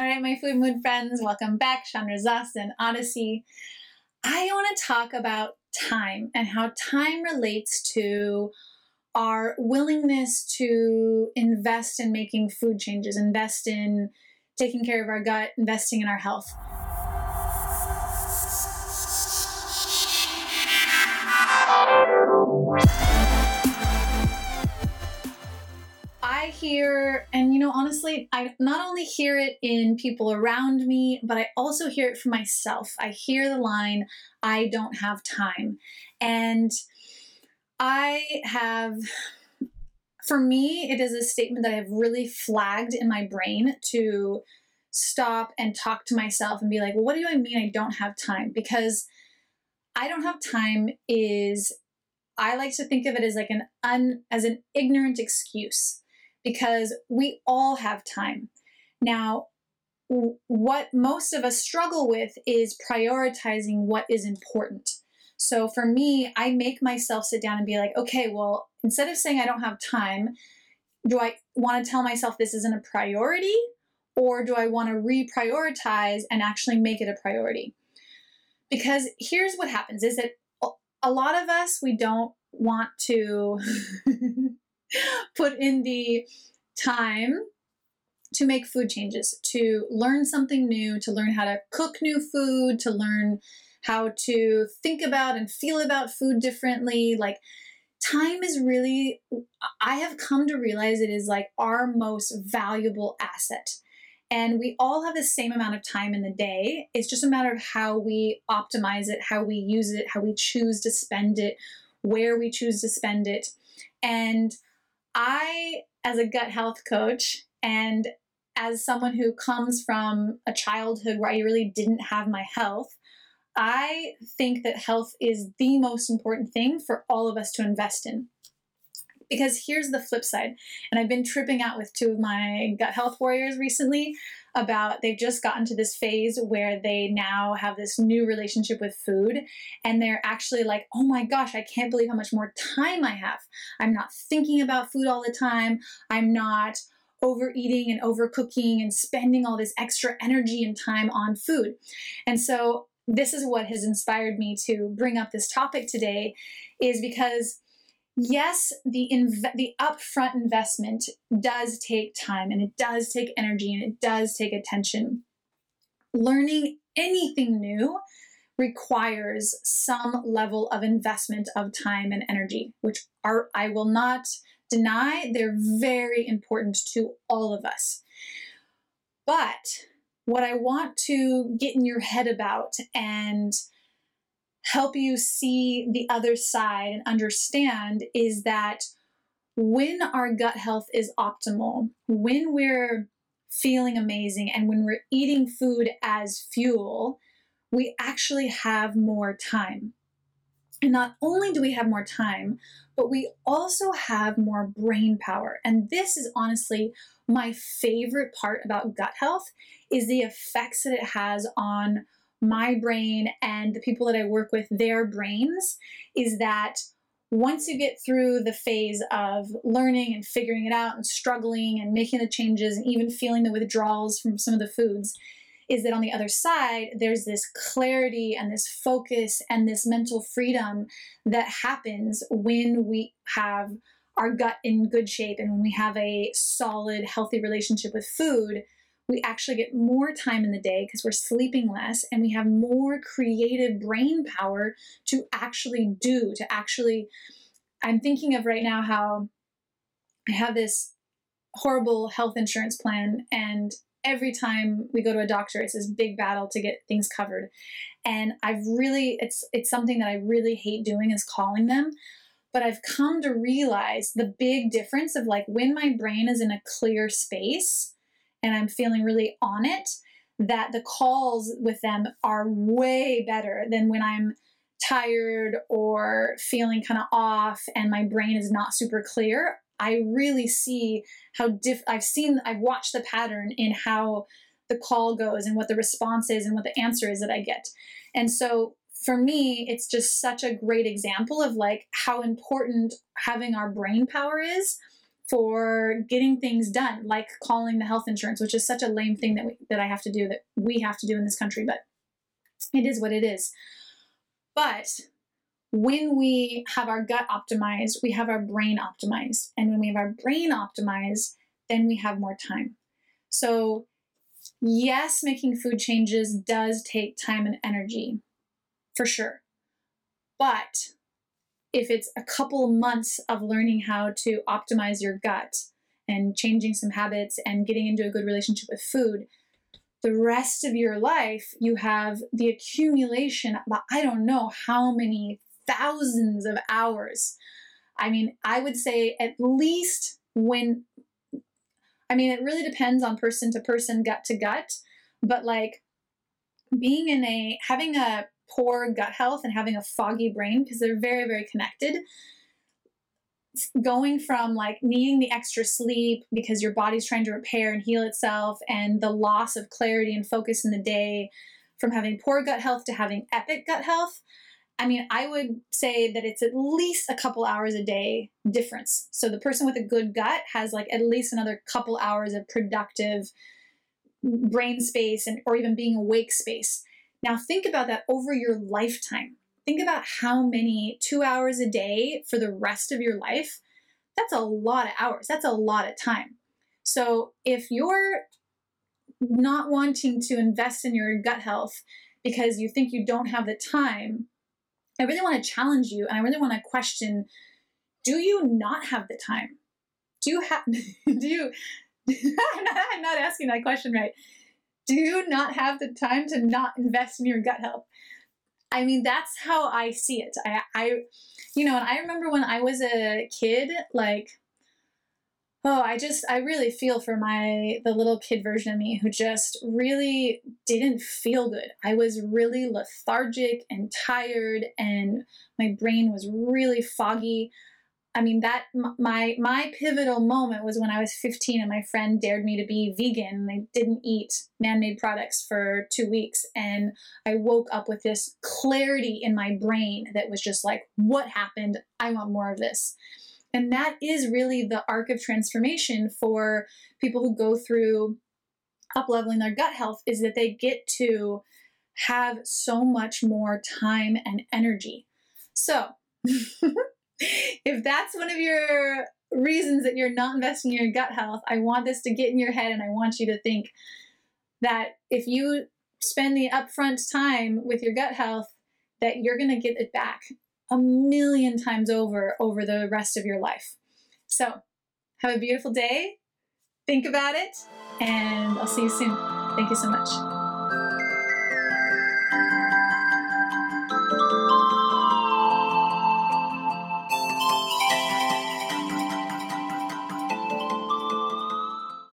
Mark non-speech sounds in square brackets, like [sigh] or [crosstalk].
All right, my food mood friends, welcome back. Chandra Zast and Odyssey. I want to talk about time and how time relates to our willingness to invest in making food changes, invest in taking care of our gut, investing in our health. I hear, and you know, honestly, I not only hear it in people around me, but I also hear it for myself. I hear the line, I don't have time. And I have, for me, it is a statement that I've really flagged in my brain to stop and talk to myself and be like, well, what do I mean I don't have time? Because I don't have time is I like to think of it as like an un as an ignorant excuse because we all have time. Now, what most of us struggle with is prioritizing what is important. So for me, I make myself sit down and be like, okay, well, instead of saying I don't have time, do I want to tell myself this isn't a priority or do I want to reprioritize and actually make it a priority? Because here's what happens is that a lot of us we don't want to [laughs] [laughs] put in the time to make food changes, to learn something new, to learn how to cook new food, to learn how to think about and feel about food differently. Like, time is really, I have come to realize it is like our most valuable asset. And we all have the same amount of time in the day. It's just a matter of how we optimize it, how we use it, how we choose to spend it, where we choose to spend it. And I, as a gut health coach, and as someone who comes from a childhood where I really didn't have my health, I think that health is the most important thing for all of us to invest in. Because here's the flip side, and I've been tripping out with two of my gut health warriors recently about they've just gotten to this phase where they now have this new relationship with food and they're actually like, oh my gosh, I can't believe how much more time I have. I'm not thinking about food all the time. I'm not overeating and overcooking and spending all this extra energy and time on food. And so this is what has inspired me to bring up this topic today is because yes, the inv- the upfront investment does take time and it does take energy and it does take attention. Learning anything new requires some level of investment of time and energy, which are I will not deny they're very important to all of us. But what I want to get in your head about and help you see the other side and understand is that when our gut health is optimal, when we're feeling amazing, and when we're eating food as fuel, we actually have more time. And not only do we have more time, but we also have more brain power. And this is honestly my favorite part about gut health is the effects that it has on my brain and the people that I work with, their brains, is that once you get through the phase of learning and figuring it out and struggling and making the changes and even feeling the withdrawals from some of the foods, is that on the other side, there's this clarity and this focus and this mental freedom that happens when we have our gut in good shape and when we have a solid, healthy relationship with food we actually get more time in the day because we're sleeping less and we have more creative brain power to actually do, to actually. I'm thinking of right now how I have this horrible health insurance plan and every time we go to a doctor it's this big battle to get things covered and i've really it's it's something that i really hate doing is calling them but i've come to realize the big difference of like when my brain is in a clear space and I'm feeling really on it, that the calls with them are way better than when I'm tired or feeling kind of off and my brain is not super clear. I really see how diff I've seen I've watched the pattern in how the call goes and what the response is and what the answer is that I get. And so for me, it's just such a great example of like how important having our brain power is for getting things done, like calling the health insurance, which is such a lame thing that we, that I have to do that we have to do in this country, but it is what it is. But when we have our gut optimized, we have our brain optimized. And when we have our brain optimized, then we have more time. So, yes, making food changes does take time and energy for sure. But if it's a couple months of learning how to optimize your gut and changing some habits and getting into a good relationship with food, the rest of your life you have the accumulation of I don't know how many thousands of hours. I mean, I would say at least when I mean, it really depends on person to person, gut to gut, but like being in a having a poor gut health and having a foggy brain because they're very, very connected. Going from like needing the extra sleep because your body's trying to repair and heal itself, and the loss of clarity and focus in the day, from having poor gut health to having epic gut health. I mean, I would say that it's at least a couple hours a day difference. So the person with a good gut has like at least another couple hours of productive brain space and or even being awake space. Now, think about that over your lifetime. Think about how many two hours a day for the rest of your life. That's a lot of hours. That's a lot of time. So, if you're not wanting to invest in your gut health because you think you don't have the time, I really want to challenge you and I really want to question do you not have the time? Do you have, [laughs] do you, I'm, [laughs] not, I'm not asking that question right do not have the time to not invest in your gut health? I mean, that's how I see it. I, I, you know, and I remember when I was a kid, like, oh, I just, I really feel for my, the little kid version of me who just really didn't feel good. I was really lethargic and tired, and my brain was really foggy. I mean that my my pivotal moment was when I was 15 and my friend dared me to be vegan and I didn't eat man-made products for 2 weeks and I woke up with this clarity in my brain that was just like what happened? I want more of this. And that is really the arc of transformation for people who go through up leveling their gut health is that they get to have so much more time and energy. So [laughs] if that's one of your reasons that you're not investing in your gut health, I want this to get in your head and I want you to think that if you spend the upfront time with your gut health, that you're going to get it back a million times over over the rest of your life. So, have a beautiful day. Think about it, and I'll see you soon. Thank you so much.